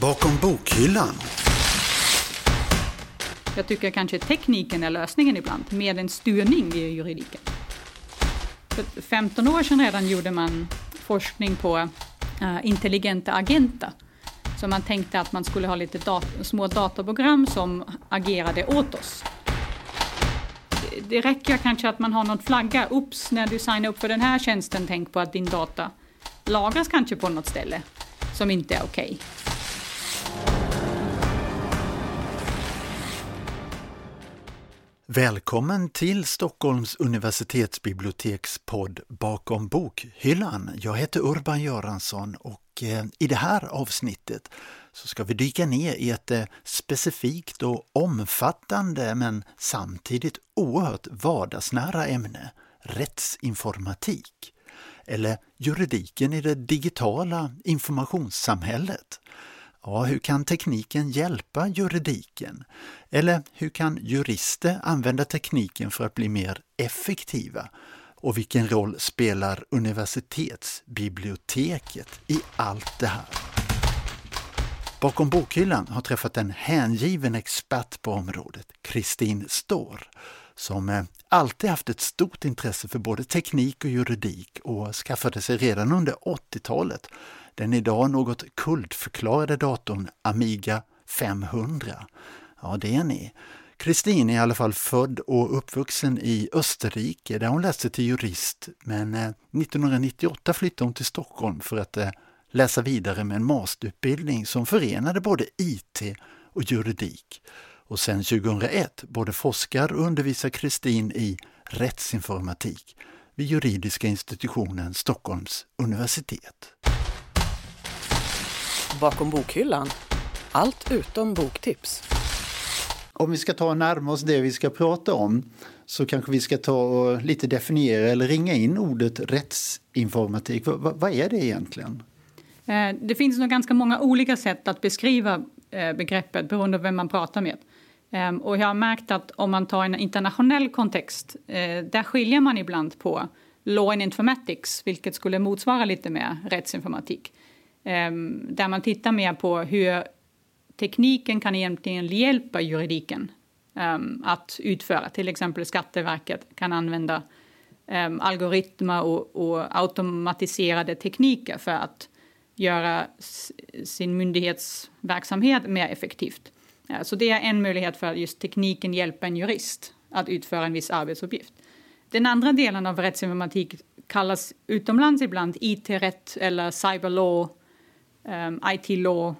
Bakom bokhyllan. Jag tycker kanske tekniken är lösningen ibland, med en styrning i juridiken. För 15 år sedan redan gjorde man forskning på eh, intelligenta agenter. Så man tänkte att man skulle ha lite dat små dataprogram som agerade åt oss. Det, det räcker kanske att man har någon flagga, Oops, när du signar upp för den här tjänsten, tänk på att din data lagras kanske på något ställe som inte är okej. Okay. Välkommen till Stockholms universitetsbiblioteks podd Bakom bokhyllan. Jag heter Urban Göransson och eh, i det här avsnittet så ska vi dyka ner i ett eh, specifikt och omfattande men samtidigt oerhört vardagsnära ämne, rättsinformatik. Eller juridiken i det digitala informationssamhället. Ja, hur kan tekniken hjälpa juridiken? Eller hur kan jurister använda tekniken för att bli mer effektiva? Och vilken roll spelar universitetsbiblioteket i allt det här? Bakom bokhyllan har träffat en hängiven expert på området, Kristin Står, som eh, alltid haft ett stort intresse för både teknik och juridik och skaffade sig redan under 80-talet den idag något kultförklarade datorn Amiga 500. Ja, det är ni. Kristin är i alla fall född och uppvuxen i Österrike där hon läste till jurist men eh, 1998 flyttade hon till Stockholm för att eh, läsa vidare med en masterutbildning som förenade både IT och juridik. Och sen 2001 både forskar och undervisar Kristin i rättsinformatik vid juridiska institutionen Stockholms universitet. Bakom bokhyllan. Allt utom boktips. Om vi ska ta och närma oss det vi ska prata om så kanske vi ska ta och lite definiera eller ringa in ordet rättsinformatik. V vad är det egentligen? Eh, det finns nog ganska många olika sätt att beskriva eh, begreppet beroende på vem man pratar med. Ehm, och jag har märkt att om man tar en internationell kontext, eh, där skiljer man ibland på law and informatics, vilket skulle motsvara lite mer rättsinformatik. Ehm, där man tittar mer på hur tekniken kan egentligen hjälpa juridiken ehm, att utföra. Till exempel Skatteverket kan använda ehm, algoritmer och, och, automatiserade tekniker för att göra sin myndighetsverksamhet mer effektivt. Eh, så det är en möjlighet för att just tekniken hjälper en jurist att utföra en viss arbetsuppgift. Den andra delen av rättsinformatik kallas utomlands ibland IT-rätt eller cyberlaw Ehm, um, IT law,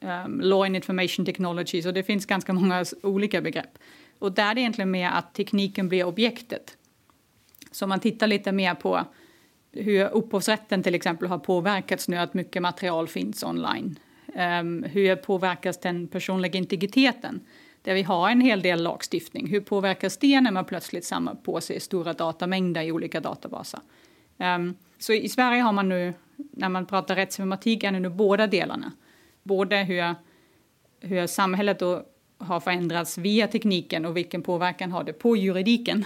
um, law and information technology, så det finns ganska många olika begrepp. Och där är det egentligen mer att tekniken blir objektet. Så man tittar lite mer på hur upphovsrätten till exempel har påverkats nu att mycket material finns online. Um, hur påverkas den personliga integriteten? Där vi har en hel del lagstiftning. Hur påverkas det när man plötsligt samlar på sig stora datamängder i olika databaser? Um, så i Sverige har man nu när man pratar rättsinformatik är det nu båda delarna. Både hur, hur samhället då har förändrats via tekniken och vilken påverkan har det på juridiken.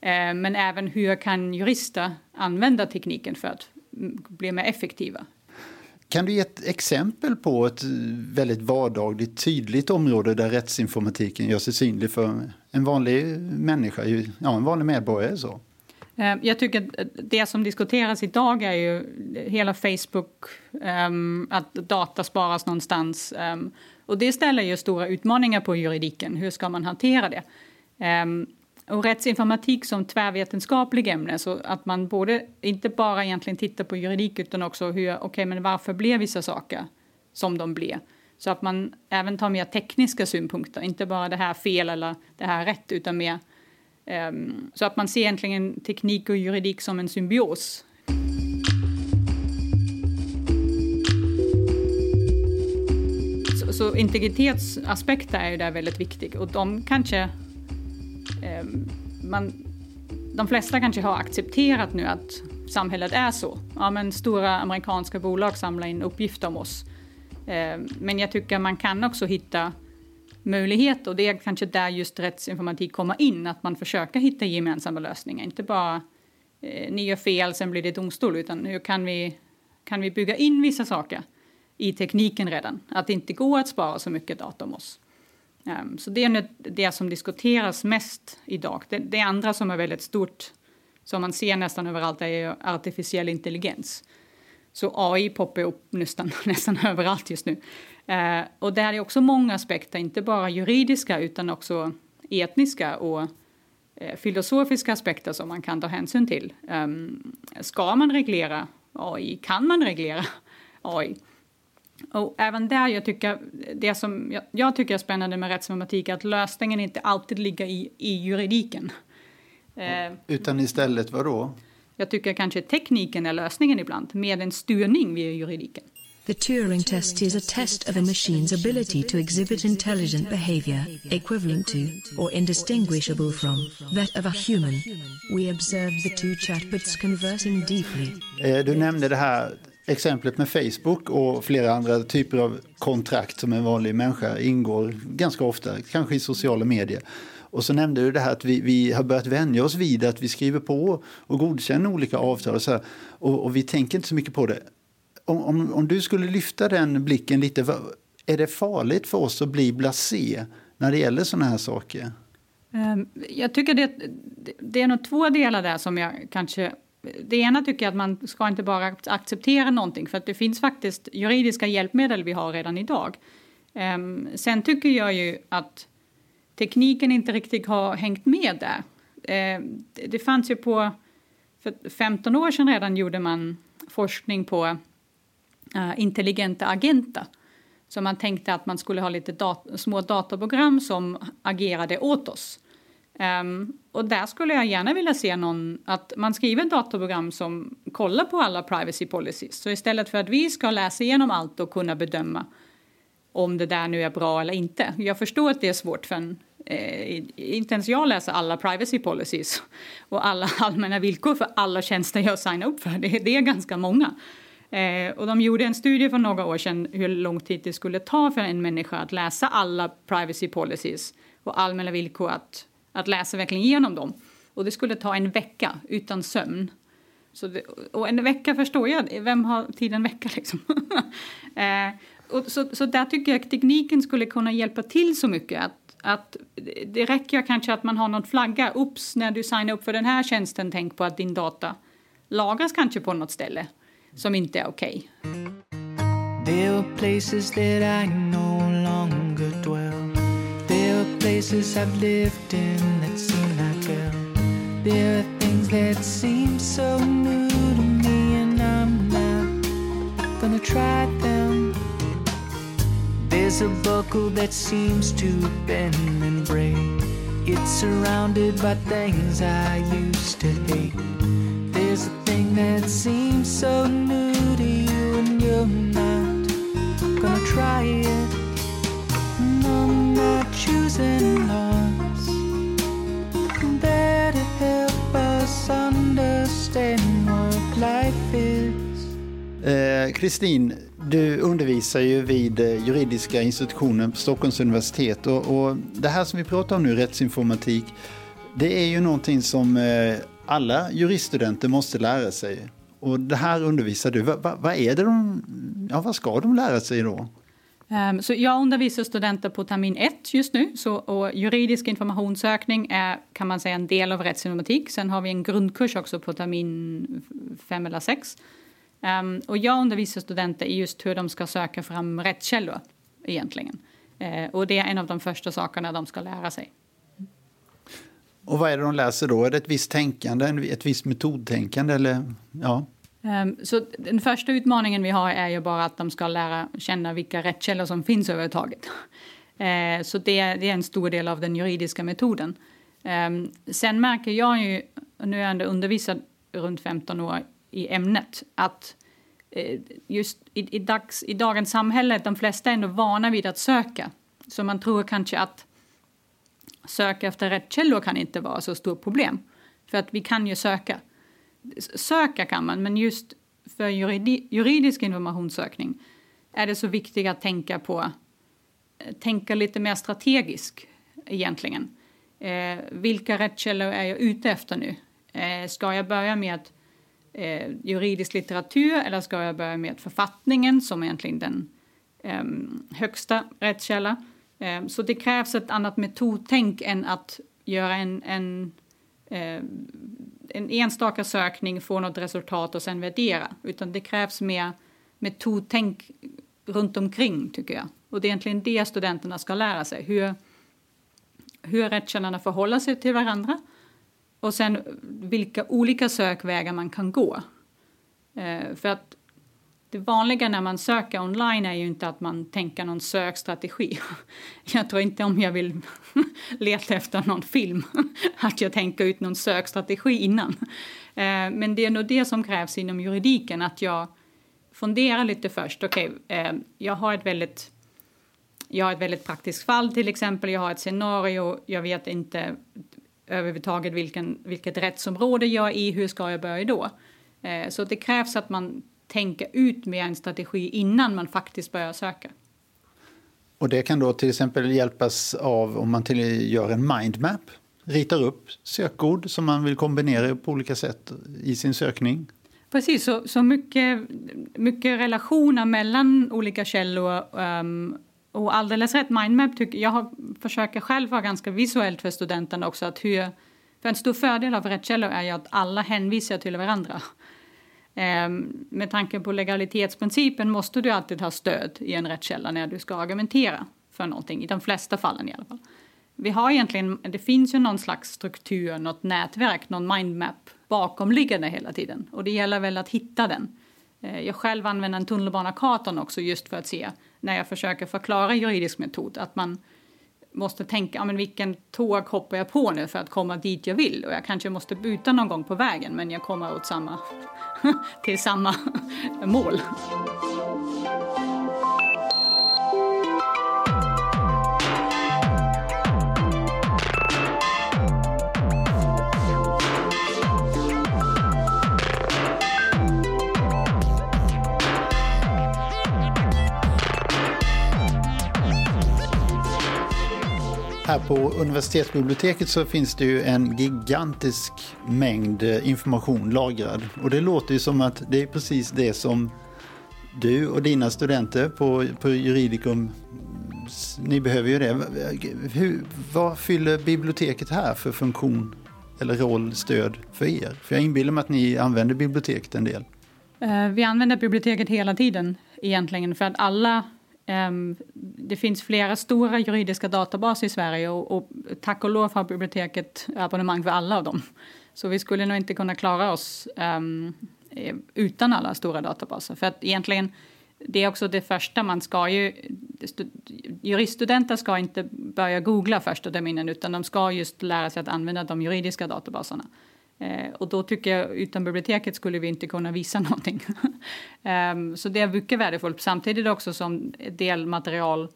Eh, men även hur kan jurister använda tekniken för att bli mer effektiva. Kan du ge ett exempel på ett väldigt vardagligt tydligt område där rättsinformatiken gör sig synlig för en vanlig människa, ja, en vanlig medborgare? Så? Eh, jag tycker att eh, det som diskuteras idag är ju hela Facebook, ehm, att data sparas någonstans. Ehm, och det ställer ju stora utmaningar på juridiken. Hur ska man hantera det? Ehm, och rättsinformatik som tvärvetenskaplig ämne, så att man både, inte bara egentligen tittar på juridik utan också hur, okej, okay, men varför blev vissa saker som de blev? Så att man även tar mer tekniska synpunkter, inte bara det här fel eller det här rätt, utan mer Ehm, så att man ser egentligen teknik och juridik som en symbios. Så, så integritetsaspekter är ju där väldigt viktiga och de kanske um, man, de flesta kanske har accepterat nu att samhället är så. Ja, men stora amerikanska bolag samlar in uppgifter om oss. Ehm, men jag tycker man kan också hitta möjlighet och det är kanske där just rättsinformatik kommer in, att man försöker hitta gemensamma lösningar, inte bara eh, ni gör fel, sen blir det domstol, utan hur kan vi, kan vi bygga in vissa saker i tekniken redan, att det inte går att spara så mycket data om oss. Um, så det är det som diskuteras mest idag. Det, det andra som är väldigt stort, som man ser nästan överallt, är artificiell intelligens. Så AI poppar upp nästan, nästan överallt just nu. Uh, och där är också många aspekter, inte bara juridiska utan också etniska och uh, filosofiska aspekter som man kan ta hänsyn till. Um, ska man reglera AI? Kan man reglera AI? Och även där, jag tycker, det som jag, jag tycker är spännande med rättsmatematik är att lösningen inte alltid ligger i, i juridiken. Eh, Utan istället vad då? Jag tycker kanske tekniken är lösningen ibland, med en styrning via juridiken. The Turing test is a test of a machine's ability to exhibit intelligent behavior, equivalent to, or indistinguishable from, that of a human. We observed the two chatbots conversing deeply. Eh, du nämnde det här exemplet med Facebook och flera andra typer av kontrakt som en vanlig människa ingår ganska ofta, kanske i sociala medier. Och så nämnde du det här att vi, vi har börjat vänja oss vid att vi skriver på och godkänner olika avtal och, så här, och, och, vi tänker inte så mycket på det. Om, om, om du skulle lyfta den blicken lite, är det farligt för oss att bli blasé när det gäller sådana här saker? Ehm, jag tycker det, det är nog två delar där som jag kanske det ena tycker jag att man ska inte bara acceptera någonting för att det finns faktiskt juridiska hjälpmedel vi har redan idag. Ehm, sen tycker jag ju att tekniken inte riktigt har hängt med där. Eh, det fanns ju på, för 15 år sedan redan gjorde man forskning på eh, intelligenta agenter. Så man tänkte att man skulle ha lite dat små dataprogram som agerade åt oss. Um, och där skulle jag gärna vilja se någon, att man skriver ett datorprogram som kollar på alla privacy policies. Så istället för att vi ska läsa igenom allt och kunna bedöma om det där nu är bra eller inte. Jag förstår att det är svårt för en, eh, inte ens jag läser alla privacy policies och alla allmänna villkor för alla tjänster jag signar upp för. Det, det är ganska många. Eh, och de gjorde en studie för några år sedan hur lång tid det skulle ta för en människa att läsa alla privacy policies och allmänna villkor att att läsa verkligen igenom dem. Och det skulle ta en vecka utan sömn. Så det, och en vecka förstår jag, vem har tid en vecka liksom? eh, och så, så där tycker jag att tekniken skulle kunna hjälpa till så mycket. Att, att det räcker kanske att man har någon flagga, ups, när du signar upp för den här tjänsten, tänk på att din data lagras kanske på något ställe som inte är okej. Okay. There are places that I no longer dwell There are places I've lived in that seem like hell. There are things that seem so new to me, and I'm not gonna try them. There's a buckle that seems to bend and break. It's surrounded by things I used to hate. There's a thing that seems so new to you, and you're not gonna try it. i'm not choosing there to help us understand what life is. Eh, Kristin, du undervisar ju vid eh, juridiska institutionen på Stockholms universitet och, och, det här som vi pratar om nu, rättsinformatik, det är ju någonting som eh, alla juriststudenter måste lära sig. Och det här undervisar du. Vad va, är det de, ja vad ska de lära sig då? Ehm, så jag undervisar studenter på termin ett just nu. Så, och juridisk informationssökning är kan man säga en del av rättsinformatik. Sen har vi en grundkurs också på termin fem eller sex. Um, och jag undervisar studenter i just hur de ska söka fram rättskällor egentligen. Uh, och det är en av de första sakerna de ska lära sig. Och vad är det de läser då? Är det ett visst tänkande, ett visst metodtänkande eller ja? Um, så den första utmaningen vi har är ju bara att de ska lära känna vilka rättskällor som finns överhuvudtaget. Uh, så det, det, är en stor del av den juridiska metoden. Um, sen märker jag ju, nu har jag ändå undervisat runt 15 år i ämnet, att eh, just i, i, dags, i dagens samhälle, de flesta är ändå vana vid att söka. Så man tror kanske att söka efter rätt källor kan inte vara så stort problem. För att vi kan ju söka söka kan man, men just för juridi, juridisk informationssökning är det så viktigt att tänka på, eh, tänka lite mer strategiskt egentligen. Eh, vilka rättskällor är jag ute efter nu? Eh, ska jag börja med att eh, juridisk litteratur eller ska jag börja med författningen som är egentligen den eh, högsta rättskälla? Eh, så det krävs ett annat metodtänk än att göra en, en, eh, en enstaka sökning, få något resultat och sen värdera. Utan det krävs mer metodtänk runt omkring tycker jag. Och det är egentligen det studenterna ska lära sig. Hur, hur rättskällorna förhåller sig till varandra och sen vilka olika sökvägar man kan gå. Eh, för att det vanliga när man söker online är ju inte att man tänker någon sökstrategi. Jag tror inte om jag vill leta efter någon film att jag tänker ut någon sökstrategi innan. Eh, men det är nog det som krävs inom juridiken, att jag funderar lite först. Okej, okay, eh, jag har ett väldigt jag har ett väldigt praktiskt fall till exempel, jag har ett scenario, jag vet inte överhuvudtaget vilken, vilket rättsområde jag är i, hur ska jag börja då? Eh, så det krävs att man tänker ut med en strategi innan man faktiskt börjar söka. Och det kan då till exempel hjälpas av om man till gör en mindmap, ritar upp sökord som man vill kombinera på olika sätt i sin sökning. Precis, så, så mycket, mycket relationer mellan olika källor um, och alldeles rätt, mindmap tycker jag har, försöker själv vara ganska visuellt för studenterna också. Att hur, för en stor fördel av rättskällor är ju att alla hänvisar till varandra. Ehm, med tanke på legalitetsprincipen måste du alltid ha stöd i en rättskälla när du ska argumentera för någonting, i de flesta fallen i alla fall. Vi har egentligen, det finns ju någon slags struktur, något nätverk, någon mindmap bakomliggande hela tiden. Och det gäller väl att hitta den. Eh, jag själv använder en tunnelbanekartan också just för att se när jag försöker förklara juridisk metod att man måste tänka ja, men vilken tåg hoppar jag på nu för att komma dit jag vill och jag kanske måste byta någon gång på vägen men jag kommer åt samma, till samma mål. Här på universitetsbiblioteket så finns det ju en gigantisk mängd eh, information lagrad. Och det låter ju som att det är precis det som du och dina studenter på, på juridikum, ni behöver ju det. Hur, vad fyller biblioteket här för funktion eller roll, stöd för er? För jag inbillar mig att ni använder biblioteket en del. Eh, vi använder biblioteket hela tiden egentligen för att alla Um, det finns flera stora juridiska databaser i Sverige och, och tack och lov har biblioteket abonnemang för alla av dem. Så vi skulle nog inte kunna klara oss um, utan alla stora databaser. För att egentligen, det är också det första man ska ju... Juriststudenter ska inte börja googla första terminen utan de ska just lära sig att använda de juridiska databaserna. Eh, och då tycker jag utan biblioteket skulle vi inte kunna visa någonting. um, så det är mycket värdefullt. Samtidigt också som delmaterial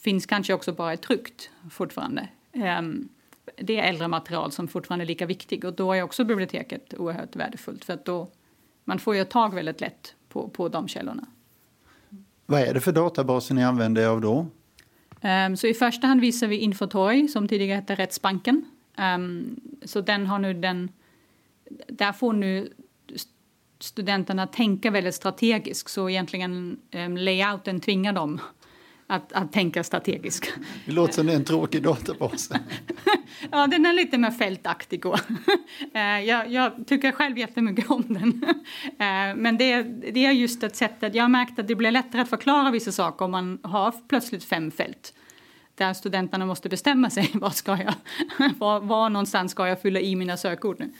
finns kanske också bara i tryckt fortfarande. Um, det är äldre material som fortfarande är lika viktigt och då är också biblioteket oerhört värdefullt för att då man får ju tag väldigt lätt på, på de källorna. Vad är det för databaser ni använder er av då? Um, så i första hand visar vi Infotorg som tidigare hette Rättsbanken. Så den har nu den där får nu studenterna tänka väldigt strategiskt så egentligen um, layouten tvingar dem att, att tänka strategiskt. Det låter som en tråkig databas. ja, den är lite mer fältaktig. uh, jag, jag tycker själv jättemycket om den. uh, men det, det är just ett sätt att jag har märkt att det blir lättare att förklara vissa saker om man har plötsligt fem fält där studenterna måste bestämma sig var, ska jag, var, var någonstans ska jag fylla i mina sökord nu.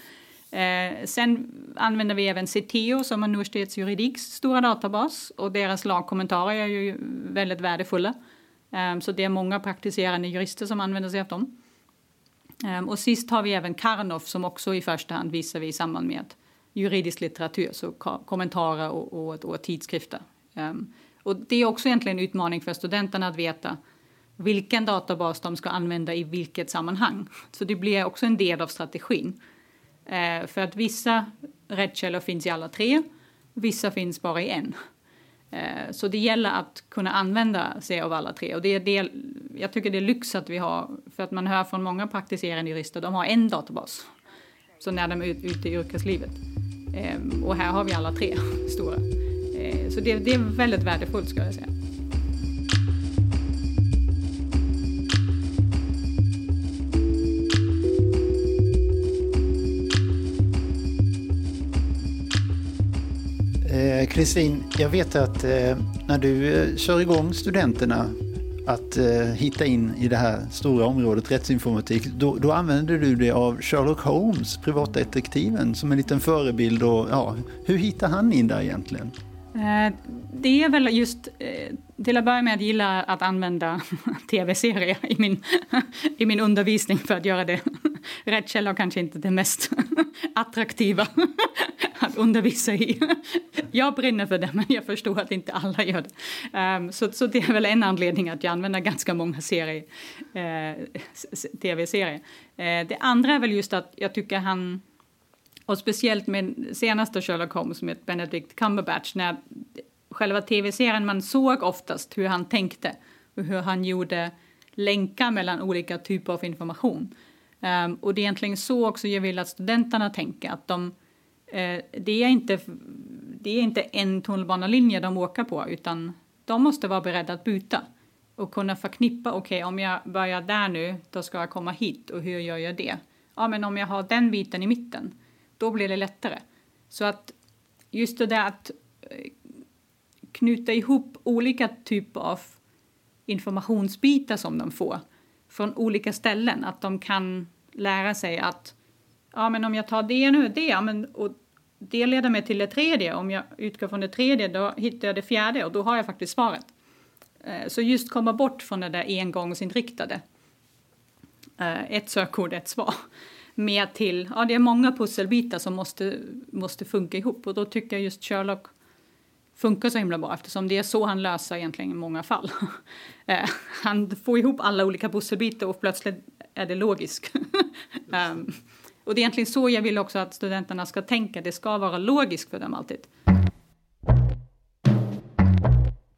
Eh, sen använder vi även CTO som universitetsjuridiks stora databas och deras lagkommentarer är ju väldigt värdefulla. Eh, så det är många praktiserande jurister som använder sig av dem. Eh, och sist har vi även Karnov som också i första hand visar vi i samband med juridisk litteratur, så kommentarer och, och, och tidskrifter. Um, och det är också egentligen en utmaning för studenterna att veta vilken databas de ska använda i vilket sammanhang. Så det blir också en del av strategin. Eh, för att vissa rättskällor finns i alla tre, vissa finns bara i en. Eh, så det gäller att kunna använda sig av alla tre. Och det är det, jag tycker det är lyx att vi har, för att man hör från många praktiserande jurister, de har en databas. Så när de är ute i yrkeslivet. Eh, och här har vi alla tre stora. Eh, så det, det är väldigt värdefullt ska jag säga. Kristin, jag vet att eh, när du eh, kör igång studenterna att eh, hitta in i det här stora området rättsinformatik, då, då använder du det av Sherlock Holmes, privatdetektiven, som en liten förebild. Och, ja, hur hittar han in där egentligen? Eh, det är väl just, eh, till att börja med, att gilla att använda tv-serier i min, i min undervisning för att göra det. Rätt källa kanske inte det mest attraktiva att undervisa i. Jag brinner för det, men jag förstår att inte alla gör det. Um, så, så det är väl en anledning att jag använder ganska många serier, eh, tv-serier. Eh, det andra är väl just att jag tycker han och speciellt med senaste Sherlock Holmes med Benedict Cumberbatch när själva tv-serien man såg oftast hur han tänkte och hur han gjorde länkar mellan olika typer av information. Um, och det är egentligen så också jag vill att studenterna tänker att de, uh, det, är inte, det är inte en tunnelbanelinje de åker på utan de måste vara beredda att byta och kunna förknippa, okej okay, om jag börjar där nu då ska jag komma hit och hur gör jag det? Ja men om jag har den biten i mitten då blir det lättare. Så att just det där att eh, knyta ihop olika typer av informationsbitar som de får från olika ställen, att de kan lära sig att ja, men om jag tar det nu, det, ja, men, och det leder mig till det tredje. Om jag utgår från det tredje, då hittar jag det fjärde och då har jag faktiskt svaret. Eh, så just komma bort från det där engångsinriktade. Eh, ett sökord, ett svar Mer till, ja det är många pusselbitar som måste, måste funka ihop och då tycker jag just Sherlock funkar så himla bra eftersom det är så han löser egentligen i många fall. Eh, han får ihop alla olika pusselbitar och plötsligt är det logiskt. um, och det är egentligen så jag vill också att studenterna ska tänka, det ska vara logiskt för dem alltid.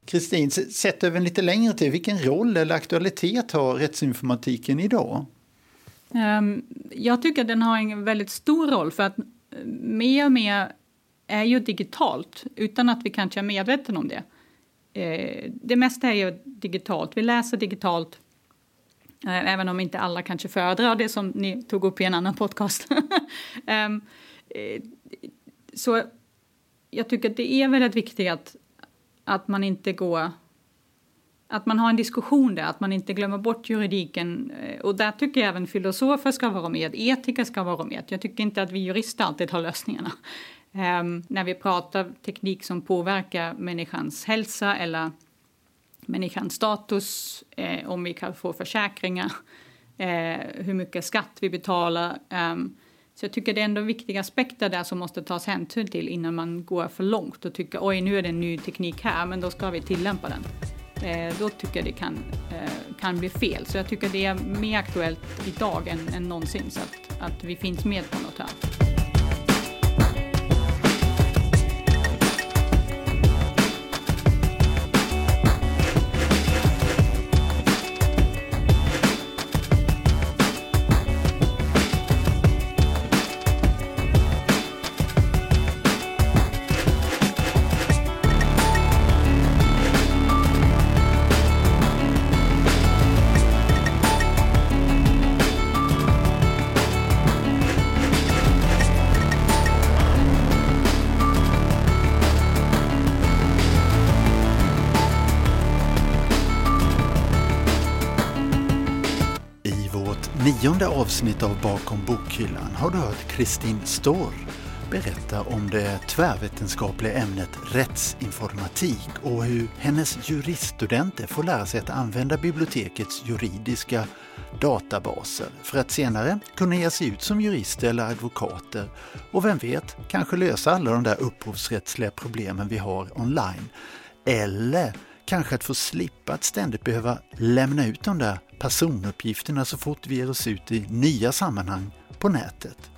Kristin, sett över en lite längre tid, vilken roll eller aktualitet har rättsinformatiken idag? Um, jag tycker att den har en väldigt stor roll för att mer och mer är ju digitalt utan att vi kanske är medvetna om det. Uh, det mesta är ju digitalt. Vi läser digitalt Eh, även om inte alla kanske föredrar det som ni tog upp i en annan podcast. um, så jag tycker att det är väldigt viktigt att, att man inte går att man har en diskussion där, att man inte glömmer bort juridiken. Eh, och där tycker jag även filosofer ska vara med, etiker ska vara med. Jag tycker inte att vi jurister alltid har lösningarna. Um, när vi pratar teknik som påverkar människans hälsa eller människans status, eh, om vi kan få försäkringar, eh, hur mycket skatt vi betalar. Um, så jag tycker det är ändå viktiga aspekter där som måste tas hänsyn till innan man går för långt och tycker oj nu är det en ny teknik här, men då ska vi tillämpa den. Eh, då tycker jag det kan, eh, kan bli fel. Så jag tycker det är mer aktuellt idag än, än någonsin så att, att vi finns med på något här. Nionde avsnitt av Bakom bokhyllan har du hört Kristin Storr berätta om det tvärvetenskapliga ämnet rättsinformatik och hur hennes juriststudenter får lära sig att använda bibliotekets juridiska databaser för att senare kunna ge sig ut som jurister eller advokater och vem vet, kanske lösa alla de där upphovsrättsliga problemen vi har online. Eller kanske att få slippa att ständigt behöva lämna ut de där personuppgifterna så fort vi ger oss ut i nya sammanhang på nätet.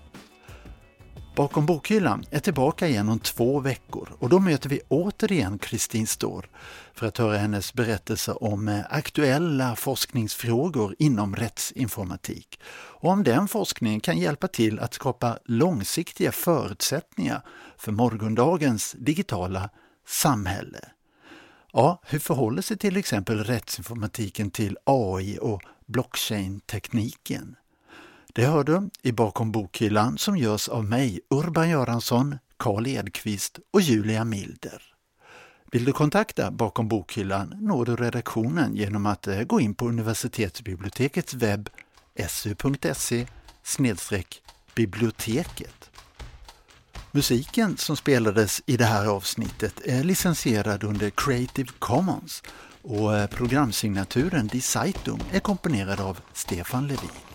Bakom bokhyllan är tillbaka igen om två veckor och då möter vi återigen Kristin Ståhl för att höra hennes berättelse om eh, aktuella forskningsfrågor inom rättsinformatik och om den forskningen kan hjälpa till att skapa långsiktiga förutsättningar för morgondagens digitala samhälle. Ja, hur förhåller sig till exempel rättsinformatiken till AI och blockchain-tekniken? Det hör du i Bakom bokhyllan som görs av mig, Urban Göransson, Karl Edqvist och Julia Milder. Vill du kontakta Bakom bokhyllan når du redaktionen genom att eh, gå in på universitetsbibliotekets webb su.se biblioteket. Musiken som spelades i det här avsnittet är licensierad under Creative Commons och eh, programsignaturen Die Zeitung är komponerad av Stefan Levin.